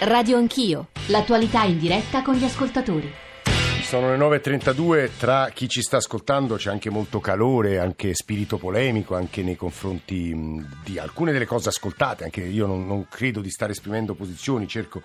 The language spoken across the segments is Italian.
Radio Anch'io, l'attualità in diretta con gli ascoltatori. Sono le 9.32, tra chi ci sta ascoltando c'è anche molto calore, anche spirito polemico, anche nei confronti di alcune delle cose ascoltate, anche io non, non credo di stare esprimendo posizioni, cerco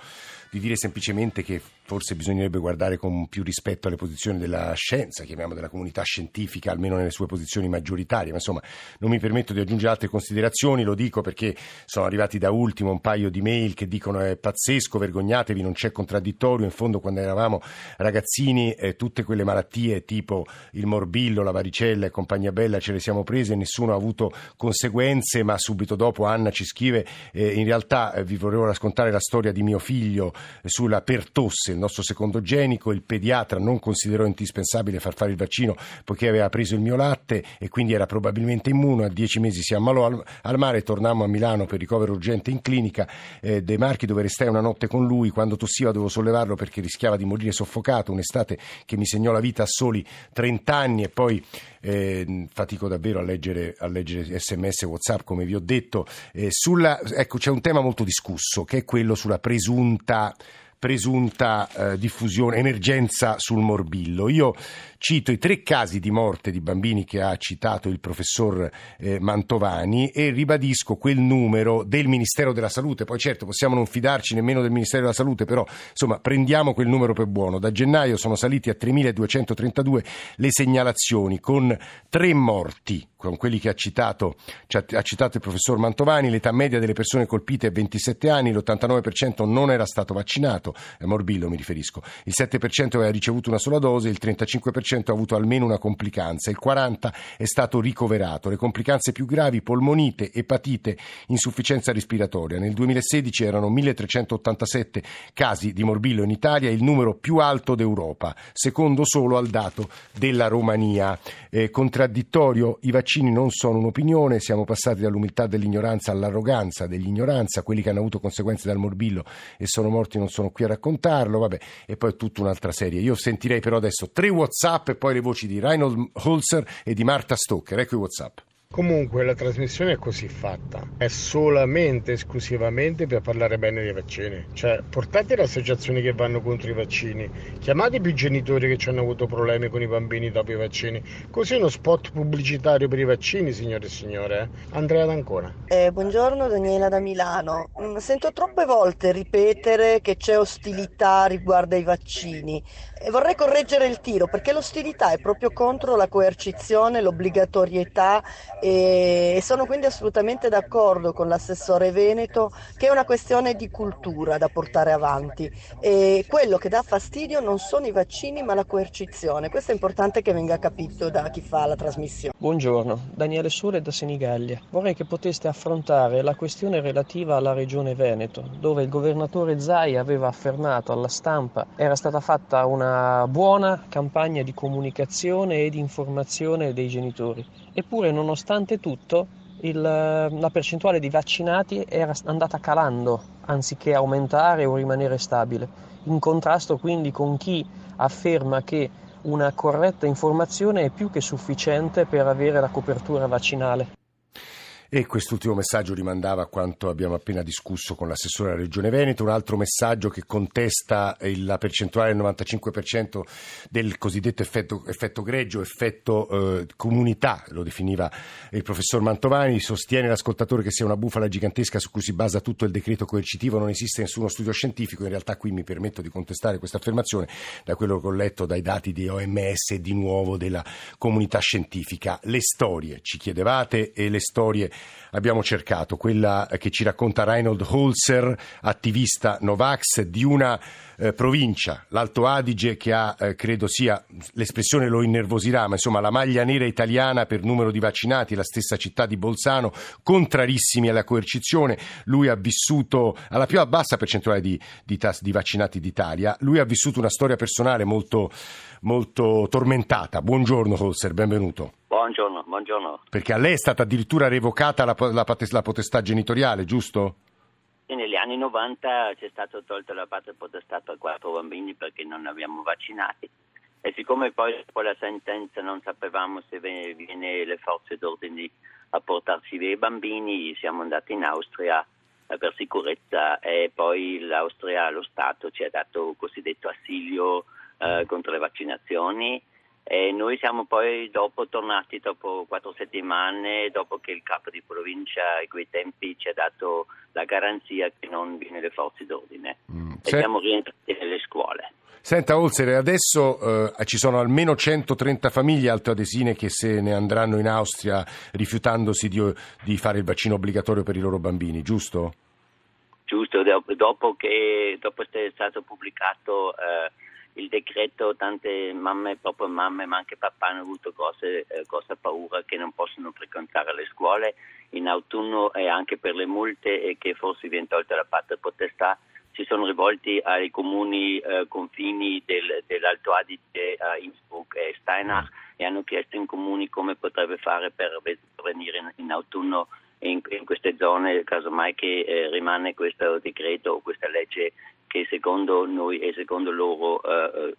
di dire semplicemente che forse bisognerebbe guardare con più rispetto alle posizioni della scienza, chiamiamo della comunità scientifica, almeno nelle sue posizioni maggioritarie, ma insomma non mi permetto di aggiungere altre considerazioni, lo dico perché sono arrivati da ultimo un paio di mail che dicono è pazzesco, vergognatevi, non c'è contraddittorio, in fondo quando eravamo ragazzini eh, tutte quelle malattie tipo il morbillo, la varicella e compagnia bella ce le siamo prese, nessuno ha avuto conseguenze, ma subito dopo Anna ci scrive eh, in realtà eh, vi vorrei raccontare la storia di mio figlio sulla pertosse, il nostro secondogenito, il pediatra non considerò indispensabile far fare il vaccino poiché aveva preso il mio latte e quindi era probabilmente immuno, a dieci mesi si ammalò al, al mare, tornammo a Milano per ricovero urgente in clinica. Eh, De Marchi dove restai una notte con lui, quando tossiva dovevo sollevarlo perché rischiava di morire soffocato, un'estate che mi segnò la vita a soli 30 anni e poi eh, fatico davvero a leggere, a leggere sms whatsapp come vi ho detto. Eh, sulla, ecco c'è un tema molto discusso che è quello sulla presunta presunta eh, diffusione, emergenza sul morbillo. Io cito i tre casi di morte di bambini che ha citato il professor eh, Mantovani e ribadisco quel numero del Ministero della Salute. Poi certo possiamo non fidarci nemmeno del Ministero della Salute, però insomma prendiamo quel numero per buono. Da gennaio sono saliti a 3.232 le segnalazioni con tre morti con quelli che ha citato, ha citato il professor Mantovani, l'età media delle persone colpite è 27 anni, l'89% non era stato vaccinato, è morbillo mi riferisco, il 7% aveva ricevuto una sola dose, il 35% ha avuto almeno una complicanza, il 40% è stato ricoverato. Le complicanze più gravi, polmonite, epatite, insufficienza respiratoria. Nel 2016 erano 1387 casi di morbillo in Italia, il numero più alto d'Europa, secondo solo al dato della Romania. Eh, contraddittorio, i vaccini non sono un'opinione, siamo passati dall'umiltà dell'ignoranza all'arroganza dell'ignoranza, quelli che hanno avuto conseguenze dal morbillo e sono morti non sono qui a raccontarlo, vabbè, e poi tutta un'altra serie. Io sentirei però adesso tre WhatsApp e poi le voci di Reinhold Holzer e di Marta Stoker. Ecco i WhatsApp. Comunque la trasmissione è così fatta, è solamente, esclusivamente per parlare bene dei vaccini. Cioè, portate le associazioni che vanno contro i vaccini, chiamate più genitori che hanno avuto problemi con i bambini dopo i vaccini. Così uno spot pubblicitario per i vaccini, signore e signore. Eh? Andrea D'Ancona. Eh, buongiorno Daniela da Milano. Mm, sento troppe volte ripetere che c'è ostilità riguardo ai vaccini. E vorrei correggere il tiro perché l'ostilità è proprio contro la coercizione, l'obbligatorietà e sono quindi assolutamente d'accordo con l'assessore Veneto che è una questione di cultura da portare avanti e quello che dà fastidio non sono i vaccini ma la coercizione. Questo è importante che venga capito da chi fa la trasmissione. Buongiorno, Daniele Sole da Senigallia. Vorrei che poteste affrontare la questione relativa alla regione Veneto, dove il governatore Zai aveva affermato alla stampa era stata fatta una buona campagna di comunicazione e di informazione dei genitori. Eppure, nonostante tutto, il, la percentuale di vaccinati era andata calando anziché aumentare o rimanere stabile, in contrasto quindi con chi afferma che una corretta informazione è più che sufficiente per avere la copertura vaccinale. E quest'ultimo messaggio rimandava a quanto abbiamo appena discusso con l'assessore della Regione Veneto, un altro messaggio che contesta la percentuale del 95% del cosiddetto effetto, effetto greggio, effetto eh, comunità, lo definiva il professor Mantovani, sostiene l'ascoltatore che sia una bufala gigantesca su cui si basa tutto il decreto coercitivo, non esiste nessuno studio scientifico, in realtà qui mi permetto di contestare questa affermazione da quello che ho letto dai dati di OMS e di nuovo della comunità scientifica. Le storie, ci chiedevate, e le storie abbiamo cercato, quella che ci racconta Reinhold Holzer, attivista Novax di una eh, provincia, l'Alto Adige, che ha, eh, credo sia, l'espressione lo innervosirà, ma insomma la maglia nera italiana per numero di vaccinati, la stessa città di Bolzano, contrarissimi alla coercizione. Lui ha vissuto, alla più bassa percentuale di, di, di vaccinati d'Italia, lui ha vissuto una storia personale molto, molto tormentata. Buongiorno Holzer, benvenuto. Buongiorno, buongiorno. Perché a lei è stata addirittura revocata la, la, la potestà genitoriale, giusto? E negli anni 90 c'è stato tolto la patria potestà per quattro bambini perché non abbiamo vaccinati. E siccome poi dopo la sentenza non sapevamo se viene le forze d'ordine a portarsi via i bambini, siamo andati in Austria eh, per sicurezza e poi l'Austria, lo Stato ci ha dato il cosiddetto assilio eh, contro le vaccinazioni e noi siamo poi dopo tornati dopo quattro settimane, dopo che il capo di provincia a quei tempi ci ha dato la garanzia che non viene le forze d'ordine mm. e Se... siamo rientrati nelle scuole. Senta Olsere, adesso eh, ci sono almeno 130 famiglie altoadesine che se ne andranno in Austria rifiutandosi di, di fare il vaccino obbligatorio per i loro bambini, giusto? Giusto, dopo che dopo è stato pubblicato eh, il decreto tante mamme, proprio mamme, ma anche papà hanno avuto grosse, eh, grossa paura che non possono frequentare le scuole. In autunno e anche per le multe e che forse viene tolta la patria potestà si sono rivolti ai comuni eh, confini del, dell'Alto Adige, uh, Innsbruck e Steinach e hanno chiesto in comuni come potrebbe fare per venire in, in autunno in, in, queste zone, casomai che eh, rimane questo decreto o questa legge che secondo noi e secondo loro eh, eh,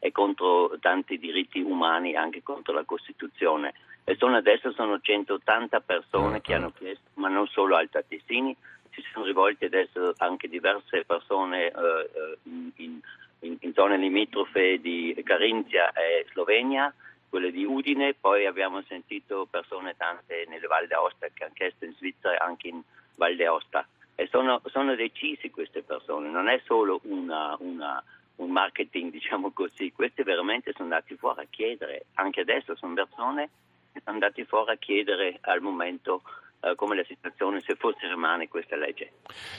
è contro tanti diritti umani, anche contro la Costituzione. E sono adesso sono 180 persone che hanno chiesto, ma non solo altatessini, si sono rivolti adesso anche diverse persone eh, eh in, in, in, zone limitrofe di Carinzia e Slovenia, quelle di Udine, poi abbiamo sentito persone tante nelle Val d'Aosta che hanno chiesto in Svizzera e anche in Val d'Aosta. Sono, sono decisi queste persone, non è solo una, una, un marketing, diciamo così, questi veramente sono andati fuori a chiedere, anche adesso sono persone che sono andati fuori a chiedere al momento eh, come la situazione se fosse rimane questa legge.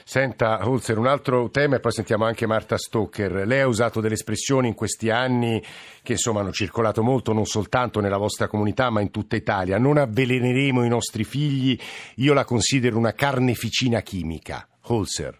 Senta Holzer, un altro tema e poi sentiamo anche Marta Stocker. Lei ha usato delle espressioni in questi anni che insomma hanno circolato molto non soltanto nella vostra comunità ma in tutta Italia. Non avveleneremo i nostri figli, io la considero una carneficina chimica. Holzer.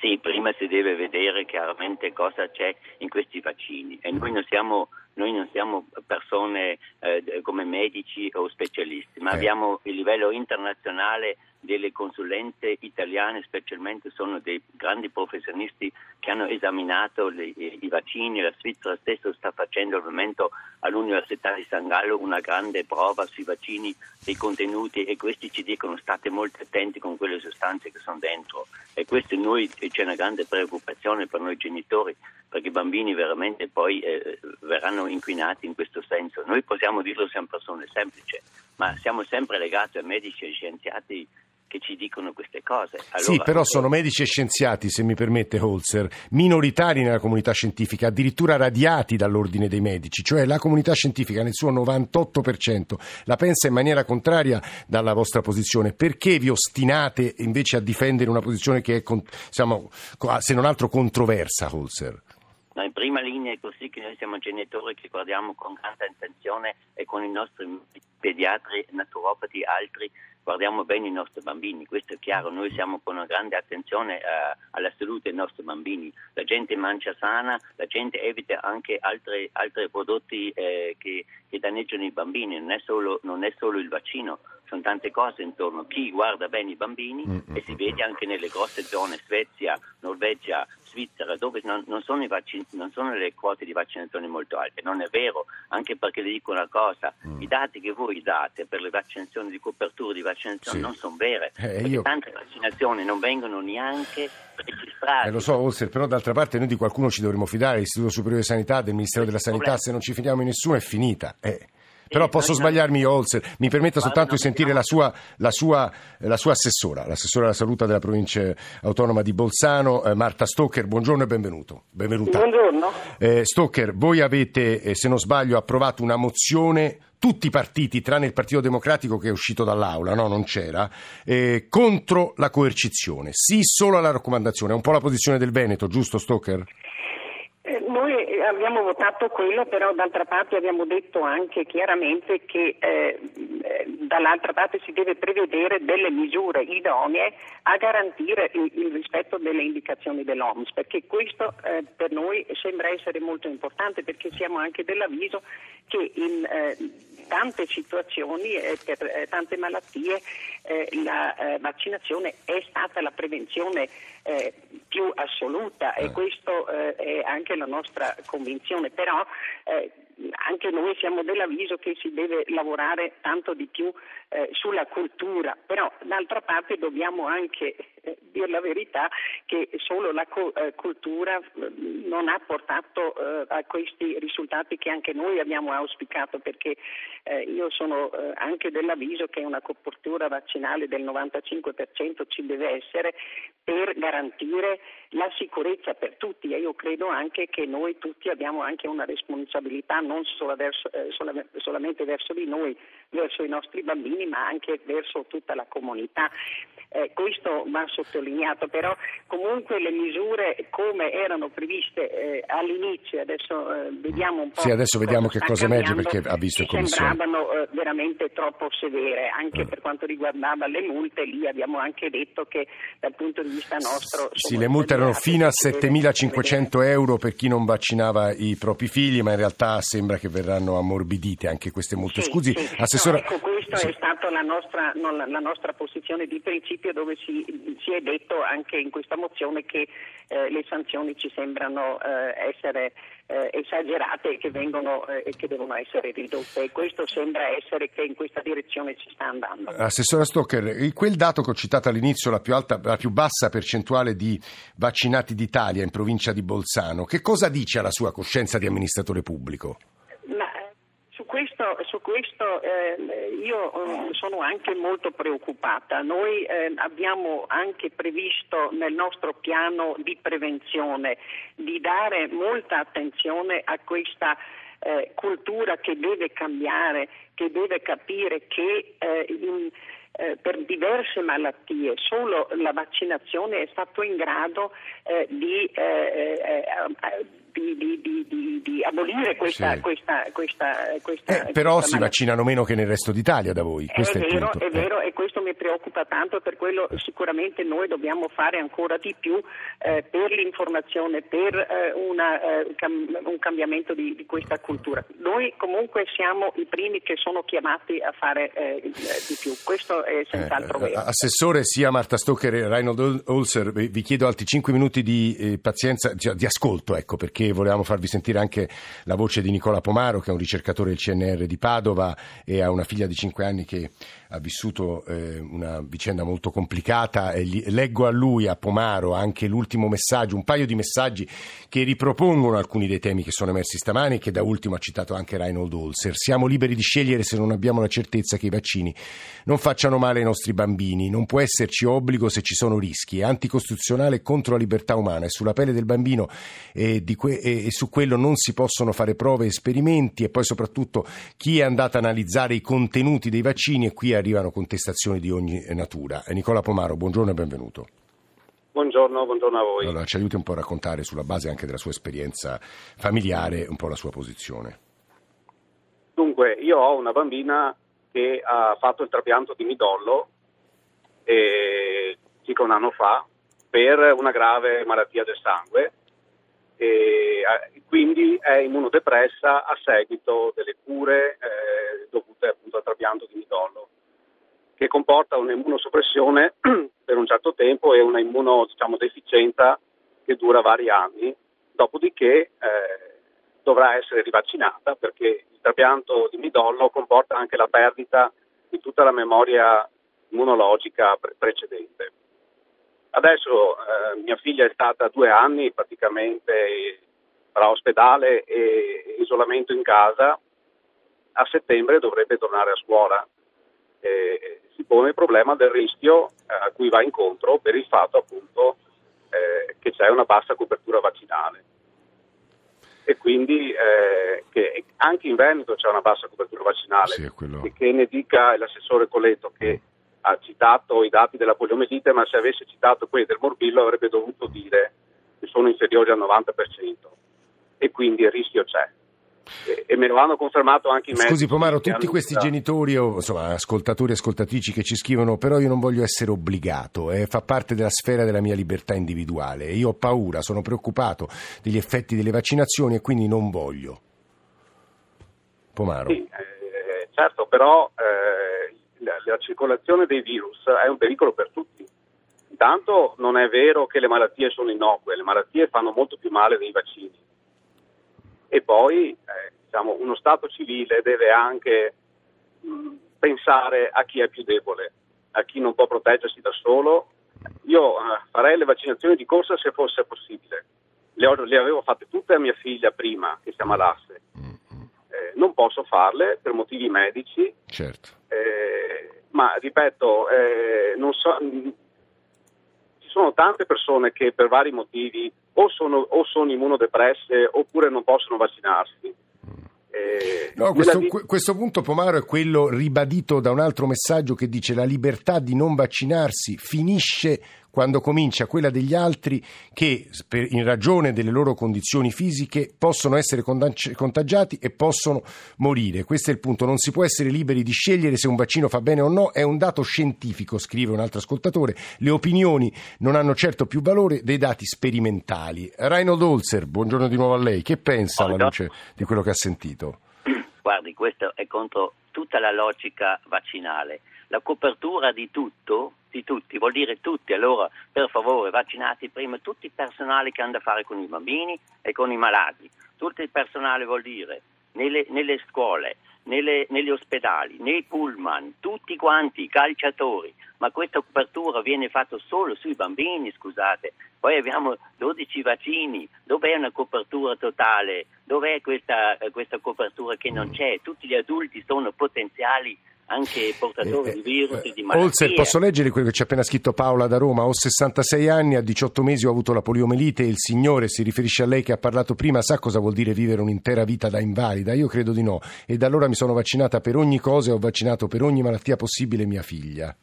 Sì, prima si deve vedere chiaramente cosa c'è in questi vaccini e noi non siamo noi non siamo persone eh, come medici o specialisti, ma eh. abbiamo il livello internazionale delle consulenze italiane, specialmente sono dei grandi professionisti che hanno esaminato le, i vaccini. La Svizzera stessa sta facendo al momento all'Università di San Gallo una grande prova sui vaccini, dei contenuti e questi ci dicono state molto attenti con quelle sostanze che sono dentro. E questo noi c'è una grande preoccupazione per noi genitori perché i bambini veramente poi eh, verranno inquinati in questo senso. Noi possiamo dirlo, siamo persone semplici, ma siamo sempre legati a medici e scienziati che ci dicono queste cose. Allora, sì, però sono medici e scienziati, se mi permette Holzer, minoritari nella comunità scientifica, addirittura radiati dall'ordine dei medici, cioè la comunità scientifica nel suo 98% la pensa in maniera contraria dalla vostra posizione. Perché vi ostinate invece a difendere una posizione che è, diciamo, se non altro, controversa, Holzer? No, in prima linea è così che noi siamo genitori che guardiamo con grande attenzione e con i nostri pediatri, naturopati e altri guardiamo bene i nostri bambini, questo è chiaro, noi siamo con una grande attenzione eh, alla salute dei nostri bambini, la gente mangia sana, la gente evita anche altri, altri prodotti eh, che, che, danneggiano i bambini, non è, solo, non è solo il vaccino, sono tante cose intorno. Chi guarda bene i bambini mm-hmm. e si vede anche nelle grosse zone, Svezia, Norvegia, Svizzera, dove non, non, sono vaccin- non, sono le quote di vaccinazione molto alte. Non è vero, anche perché le dico una cosa, mm. i dati che voi date per le vaccinazioni di copertura di vaccinazione sì. non sono vere. Eh, io... Tante vaccinazioni non vengono neanche registrate. Eh, lo so, Olser, però d'altra parte noi di qualcuno ci dovremmo fidare, l'Istituto Superiore di Sanità, del Ministero della Sanità, se non ci fidiamo in nessuno è finita. Eh. Però posso sbagliarmi io, Olser. Mi permetta soltanto di sentire la sua, la, sua, la sua, assessora, l'assessora alla salute della provincia autonoma di Bolzano, eh, Marta Stocker. Buongiorno e benvenuto. Benvenuta. Buongiorno. Eh, Stocker, voi avete, eh, se non sbaglio, approvato una mozione tutti i partiti, tranne il Partito Democratico che è uscito dall'Aula, no, non c'era, eh, contro la coercizione. Sì solo alla raccomandazione. È un po' la posizione del Veneto, giusto Stocker? Abbiamo votato quello, però d'altra parte abbiamo detto anche chiaramente che eh, dall'altra parte si deve prevedere delle misure idonee a garantire il, il rispetto delle indicazioni dell'OMS, perché questo eh, per noi sembra essere molto importante perché siamo anche dell'avviso che in, eh, tante situazioni e per eh, tante malattie eh, la eh, vaccinazione è stata la prevenzione eh, più assoluta e questo è anche la nostra convinzione. Però anche noi siamo dell'avviso che si deve lavorare tanto di più eh, sulla cultura, però d'altra parte dobbiamo anche eh, dire la verità che solo la co- eh, cultura mm, non ha portato eh, a questi risultati che anche noi abbiamo auspicato perché eh, io sono eh, anche dell'avviso che una copertura vaccinale del 95% ci deve essere per garantire la sicurezza per tutti. E io credo anche che noi tutti abbiamo anche una responsabilità non verso, eh, solamente verso di noi, verso i nostri bambini, ma anche verso tutta la comunità. Eh, questo va sottolineato, però comunque le misure come erano previste eh, all'inizio, adesso eh, vediamo un po'. Sì, adesso vediamo che cosa emerge perché ha visto il commissione. Sembravano eh, veramente troppo severe, anche mm. per quanto riguardava le multe, lì abbiamo anche detto che dal punto di vista nostro... Sì, le multe erano fino a 7.500 euro per chi non vaccinava i propri figli, ma in realtà sembra che verranno ammorbidite anche queste multe. Sì, Scusi, sì. Assessora... No, ecco, questa sì. è stata la nostra, no, la, la nostra posizione di principio dove si, si, è detto anche in questa mozione che eh, le sanzioni ci sembrano eh, essere eh, esagerate e che, vengono, eh, e che devono essere ridotte e questo sembra essere che in questa direzione ci sta andando. Assessora Stocker, quel dato che ho citato all'inizio, la più, alta, la più bassa percentuale di vaccinati d'Italia in provincia di Bolzano, che cosa dice alla sua coscienza di amministratore pubblico? Su questo eh, io eh, sono anche molto preoccupata. Noi eh, abbiamo anche previsto nel nostro piano di prevenzione di dare molta attenzione a questa eh, cultura che deve cambiare, che deve capire che eh, in, eh, per diverse malattie solo la vaccinazione è stato in grado di di, di, di, di, abolire questa, sì. questa, questa, questa eh, però si vaccinano meno che nel resto d'Italia da voi. È, è vero, è eh. vero e questo mi preoccupa tanto, per quello sicuramente noi dobbiamo fare ancora di più eh, per l'informazione, per eh, una, eh, cam- un cambiamento di, questa cultura. Noi comunque siamo i primi che sono chiamati a fare eh, di più, questo è senz'altro vero. Assessore sia Marta Stocker e Reinhold Holzer, vi chiedo altri 5 minuti di pazienza, di ascolto, ecco, perché volevamo farvi sentire anche la voce di Nicola Pomaro, che è un ricercatore del CNR di Padova e ha una figlia di 5 anni che ha vissuto eh, una vicenda molto complicata. E gli, leggo a lui, a Pomaro, anche l'ultimo messaggio, un paio di messaggi che ripropongono alcuni dei temi che sono emersi stamani e che da ultimo ha citato anche Reinhold Holzer. Siamo liberi di scegliere se non abbiamo la certezza che i vaccini non facciano male ai nostri bambini. Non può esserci obbligo se ci sono rischi. È anticostituzionale contro la libertà umana e sulla pelle del bambino e, que- e su quello non si possono fare prove e esperimenti e poi soprattutto chi è andato a analizzare i contenuti dei vaccini e qui arrivano contestazioni di ogni natura. Nicola Pomaro, buongiorno e benvenuto. Buongiorno, buongiorno a voi. Allora, ci aiuti un po' a raccontare sulla base anche della sua esperienza familiare un po' la sua posizione. Dunque, io ho una bambina che ha fatto il trapianto di midollo eh, circa un anno fa per una grave malattia del sangue e quindi è immunodepressa a seguito delle cure eh, dovute appunto al trapianto di midollo che comporta un'immunosoppressione per un certo tempo e una immunodeficienza diciamo, che dura vari anni, dopodiché eh, dovrà essere rivaccinata perché il trapianto di midollo comporta anche la perdita di tutta la memoria immunologica pre- precedente. Adesso eh, mia figlia è stata due anni praticamente tra ospedale e isolamento in casa, a settembre dovrebbe tornare a scuola. Eh, si pone il problema del rischio eh, a cui va incontro per il fatto appunto eh, che c'è una bassa copertura vaccinale. E quindi eh, che anche in Veneto c'è una bassa copertura vaccinale. Sì, e che ne dica l'assessore Coletto che ha citato i dati della poliomielite ma se avesse citato quelli del morbillo avrebbe dovuto dire che sono inferiori al 90% e quindi il rischio c'è e me lo hanno confermato anche i medici. Scusi Pomaro, tutti questi genitori o insomma, ascoltatori e ascoltatrici che ci scrivono, però io non voglio essere obbligato, eh, fa parte della sfera della mia libertà individuale. Io ho paura, sono preoccupato degli effetti delle vaccinazioni e quindi non voglio. Pomaro. Sì, eh, certo, però eh, la, la circolazione dei virus è un pericolo per tutti. Intanto non è vero che le malattie sono innocue, le malattie fanno molto più male dei vaccini. E poi eh, diciamo, uno Stato civile deve anche mh, pensare a chi è più debole, a chi non può proteggersi da solo. Io eh, farei le vaccinazioni di corsa se fosse possibile. Le, ho, le, avevo fatte tutte a mia figlia prima che si ammalasse. Eh, non posso farle per motivi medici. Certo. Eh, ma ripeto, eh, non so ci sono tante persone che per vari motivi o sono, o sono immunodepresse oppure non possono vaccinarsi. Eh, no, questo, questo, punto, Pomaro, è quello ribadito da un altro messaggio che dice la libertà di non vaccinarsi finisce quando comincia quella degli altri che in ragione delle loro condizioni fisiche possono essere contagiati e possono morire. Questo è il punto, non si può essere liberi di scegliere se un vaccino fa bene o no, è un dato scientifico, scrive un altro ascoltatore, le opinioni non hanno certo più valore dei dati sperimentali. Reinhold Holzer, buongiorno di nuovo a lei, che pensa alla luce di quello che ha sentito? Guardi, questo è contro tutta la logica vaccinale. La copertura di tutto, di tutti, vuol dire tutti. Allora, per favore, vaccinati prima tutti i personali che hanno a fare con i bambini e con i malati. Tutto il personale vuol dire nelle, nelle scuole, nelle, negli ospedali, nei pullman, tutti quanti, i calciatori, ma questa copertura viene fatta solo sui bambini, scusate. Poi abbiamo 12 vaccini, dov'è una copertura totale? Dov'è questa, questa copertura che non c'è? Tutti gli adulti sono potenziali anche portatori eh, di virus e di malattie. Olser, posso leggere quello che ci ha appena scritto Paola da Roma? Ho 66 anni, a 18 mesi ho avuto la poliomelite e il signore, si riferisce a lei che ha parlato prima, sa cosa vuol dire vivere un'intera vita da invalida? Io credo di no. E da allora mi sono vaccinata per ogni cosa e ho vaccinato per ogni malattia possibile mia figlia.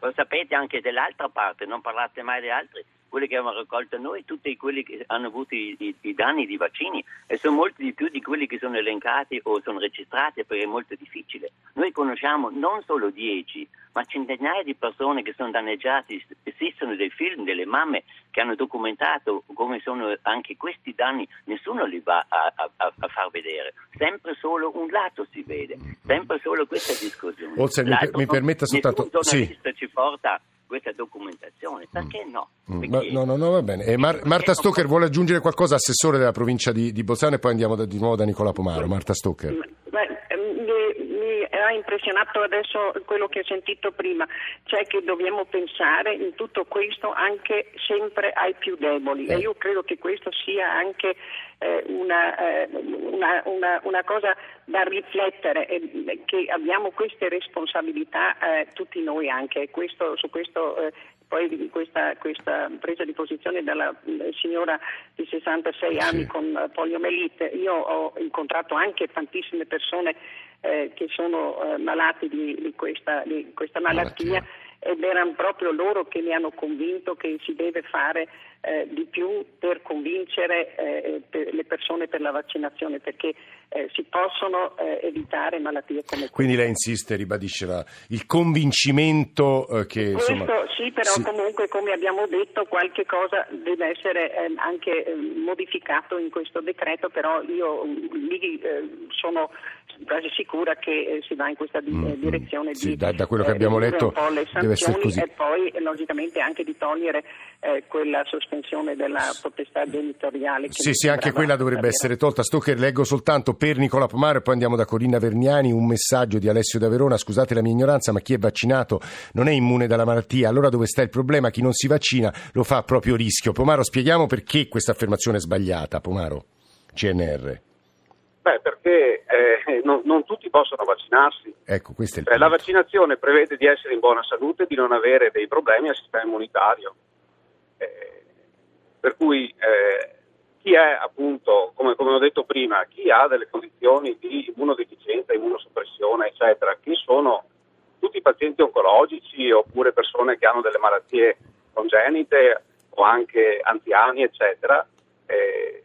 Lo sapete anche dell'altra parte, non parlate mai di altri quelli che abbiamo raccolto noi, tutti quelli che hanno avuto i, i, i, danni di vaccini e sono molti di più di quelli che sono elencati o sono registrati perché è molto difficile. Noi conosciamo non solo 10, ma centinaia di persone che sono danneggiate. Esistono dei film delle mamme che hanno documentato come sono anche questi danni, nessuno li va a, a, a far vedere, sempre solo un lato si vede, sempre solo questa discussione. Olsen, mi, mi permetta soltanto... Nessun giornalista sì. ci porta questa documentazione, perché no? Mm. Perché... No, no, no, va bene. Mar- Marta Stocker vuole aggiungere qualcosa, assessore della provincia di, di Bolzano, e poi andiamo da, di nuovo da Nicola Pomaro. Marta Stocker. Beh, mi, mi ha impressionato adesso quello che ho sentito prima, cioè che dobbiamo pensare in tutto questo anche sempre ai più deboli. E io credo che questo sia anche eh, una, eh, una, una, una, cosa da riflettere, eh, che abbiamo queste responsabilità eh, tutti noi anche, questo, su questo eh, poi questa, questa, presa di posizione della signora di 66 anni con poliomelite. Io ho incontrato anche tantissime persone eh, che sono eh, malati di, di, questa, di questa malattia. malattia ed erano proprio loro che mi hanno convinto che si deve fare eh, di più per convincere eh, per le persone per la vaccinazione perché eh, si possono eh, evitare malattie come queste. Quindi lei insiste, ribadisce la, il convincimento eh, che... Questo insomma, sì, però sì. comunque come abbiamo detto qualche cosa deve essere ehm, anche ehm, modificato in questo decreto, però io lì eh, sono quasi sicura che si va in questa di, mm, direzione sì, di da, da quello che abbiamo letto deve essere così. e poi logicamente anche di togliere quella sospensione della potestà genitoriale. Sì, sì, anche quella dovrebbe essere tolta. Stoker, leggo soltanto per Nicola Pomaro e poi andiamo da Corina Verniani, un messaggio di Alessio da Verona, scusate la mia ignoranza, ma chi è vaccinato non è immune dalla malattia, allora dove sta il problema? Chi non si vaccina lo fa a proprio rischio. Pomaro, spieghiamo perché questa affermazione è sbagliata, Pomaro, CNR. Beh, perché eh, non, non, tutti possono vaccinarsi. Ecco, questo è il Beh, la vaccinazione prevede di essere in buona salute e di non avere dei problemi al sistema immunitario. Eh, per cui eh, chi è appunto, come, come, ho detto prima, chi ha delle condizioni di immunodeficienza, immunosoppressione, eccetera, chi sono tutti i pazienti oncologici oppure persone che hanno delle malattie congenite o anche anziani, eccetera, eh,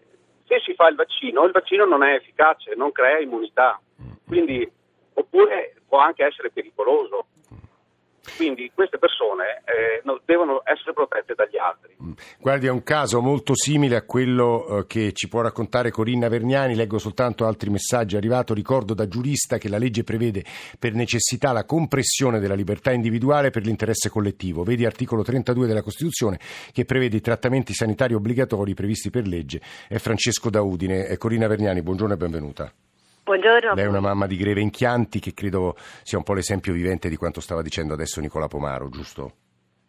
se si fa il vaccino, il vaccino non è efficace, non crea immunità, quindi, oppure può anche essere pericoloso. Quindi queste persone eh, devono essere protette dagli altri. Guardi, è un caso molto simile a quello eh, che ci può raccontare Corinna Vergnani. Leggo soltanto altri messaggi. Arrivato, ricordo da giurista che la legge prevede per necessità la compressione della libertà individuale per l'interesse collettivo. Vedi articolo 32 della Costituzione che prevede i trattamenti sanitari obbligatori previsti per legge. È Francesco Daudine. Corinna Vergnani, buongiorno e benvenuta. Buongiorno. Lei è una mamma di Greve in Chianti che credo sia un po' l'esempio vivente di quanto stava dicendo adesso Nicola Pomaro, giusto?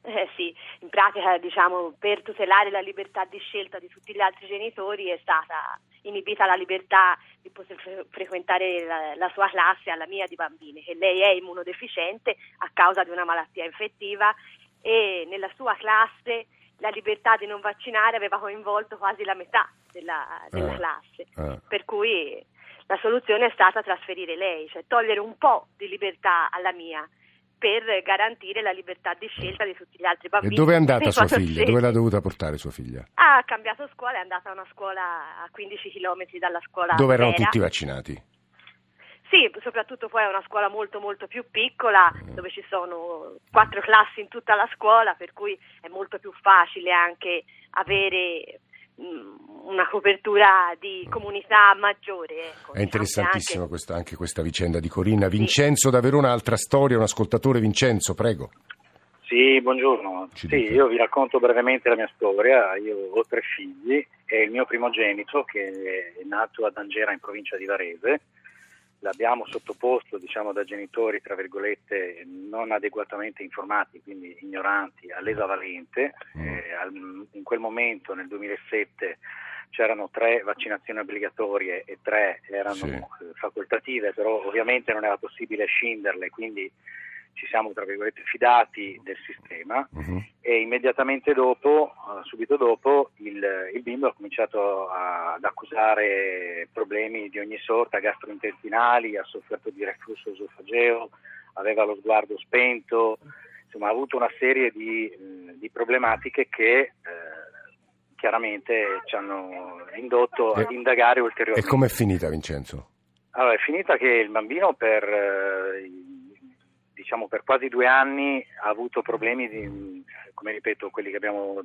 Eh sì, in pratica diciamo per tutelare la libertà di scelta di tutti gli altri genitori è stata inibita la libertà di poter fre- frequentare la, la, sua classe alla mia di bambini, che lei è immunodeficiente a causa di una malattia infettiva e nella sua classe la libertà di non vaccinare aveva coinvolto quasi la metà della, della eh, classe, eh. per cui la soluzione è stata trasferire lei, cioè togliere un po' di libertà alla mia per garantire la libertà di scelta di tutti gli altri bambini. E dove è andata sua figlia? Dove l'ha dovuta portare sua figlia? Ha cambiato scuola, è andata a una scuola a 15 km dalla scuola. Dove erano vera. tutti vaccinati? Sì, soprattutto poi è una scuola molto molto più piccola mm. dove ci sono quattro classi in tutta la scuola per cui è molto più facile anche avere una copertura di comunità maggiore. Ecco, È interessantissima anche... Questa, anche questa vicenda di Corinna. Vincenzo, sì. davvero un'altra storia, un ascoltatore Vincenzo, prego. Sì, buongiorno. Sì, io vi racconto brevemente la mia storia. Io ho tre figli e il mio primogenito, che è nato ad Angera in provincia di Varese, l'abbiamo sottoposto diciamo, da genitori tra virgolette non adeguatamente informati, quindi ignoranti, all'esavalente. Mm. Eh, in quel momento, nel 2007, c'erano tre vaccinazioni obbligatorie e tre erano sì. Eh, facoltative, però ovviamente non era possibile scinderle, quindi ci siamo tra virgolette fidati del sistema uh-huh. e immediatamente dopo, uh, subito dopo, il, il, bimbo ha cominciato a, ad accusare problemi di ogni sorta, gastrointestinali, ha sofferto di reflusso esofageo, aveva lo sguardo spento, insomma ha avuto una serie di, di problematiche che eh, chiaramente ci hanno indotto e, ad indagare ulteriormente. E com'è finita Vincenzo? Allora, è finita che il bambino per... Eh, diciamo, per quasi due anni ha avuto problemi, di, come ripeto, quelli che abbiamo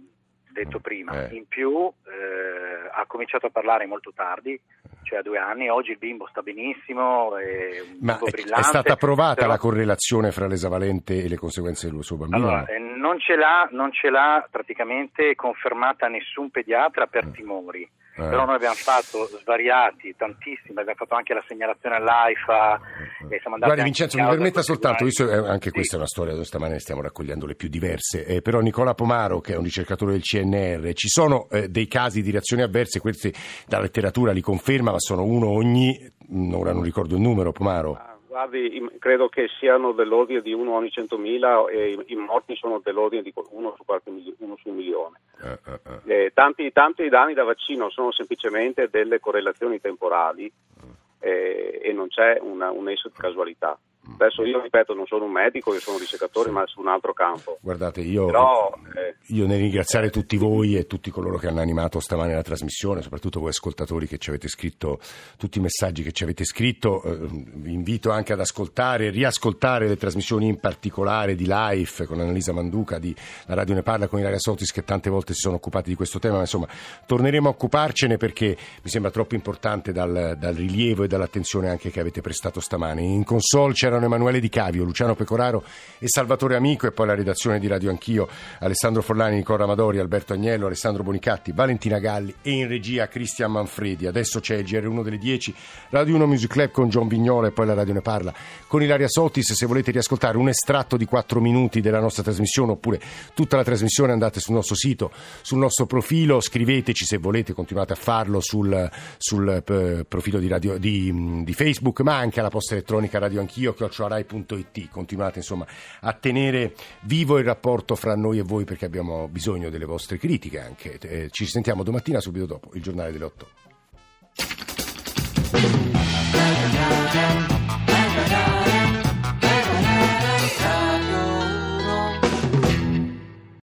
detto prima. Eh. In più eh, ha cominciato a parlare molto tardi, cioè a due anni, oggi il bimbo sta benissimo, è Ma è, è, stata provata però... la correlazione fra l'esavalente e le conseguenze del suo bambino? Allora, eh, non, ce l'ha, non ce l'ha praticamente confermata nessun pediatra per mm. timori. Eh. Però noi abbiamo fatto svariati, tantissimi, abbiamo fatto anche la segnalazione all'AIFA e andati Guardi Vincenzo, mi permetta soltanto, visto, eh, anche sì. questa è una storia dove stamane stiamo raccogliendo le più diverse, eh, però Nicola Pomaro, che è un ricercatore del CNR, ci sono eh, dei casi di reazioni avverse, questi la letteratura li conferma, ma sono uno ogni, ora non ricordo il numero, Pomaro. Guardi, credo che siano dell'ordine di 1 ogni 100.000 e i morti sono dell'ordine di 1 su, qualche, uno su un milione. Eh, eh, eh. eh. tanti, tanti danni da vaccino sono semplicemente delle correlazioni temporali eh, e non c'è una, un nesso di casualità. Adesso io ripeto, non sono un medico, io sono un ricercatore, sì. ma su un altro campo. Guardate, io, Però, eh, io nel ringraziare tutti voi e tutti coloro che hanno animato stamane la trasmissione, soprattutto voi ascoltatori che ci avete scritto tutti i messaggi che ci avete scritto, eh, vi invito anche ad ascoltare, riascoltare le trasmissioni in particolare di Life con Annalisa Manduca, di La Radio Ne Parla con Ilaria Sotis che tante volte si sono occupati di questo tema, ma insomma torneremo a occuparcene perché mi sembra troppo importante dal, dal rilievo e dall'attenzione anche che avete prestato stamane. In console c'erano Emanuele Di Cavio, Luciano Pecoraro e Salvatore Amico e poi la redazione di Radio Anch'io, Alessandro Forlani, Nicola Amadori, Alberto Agnello, Alessandro Bonicatti, Valentina Galli e in regia Cristian Manfredi. Adesso c'è il GR1 delle 10, Radio 1 Music Club con John Vignola e poi la Radio ne parla con Ilaria Sotis. Se volete riascoltare un estratto di 4 minuti della nostra trasmissione oppure tutta la trasmissione andate sul nostro sito, sul nostro profilo, scriveteci se volete, continuate a farlo sul, sul eh, profilo di, radio, di, di, Facebook, ma anche alla posta elettronica Radio Anch'io, chiocciolarai.it. Continuate insomma a tenere vivo il rapporto fra noi e voi perché abbiamo bisogno delle vostre critiche anche. Eh, ci sentiamo domattina subito dopo il giornale delle 8.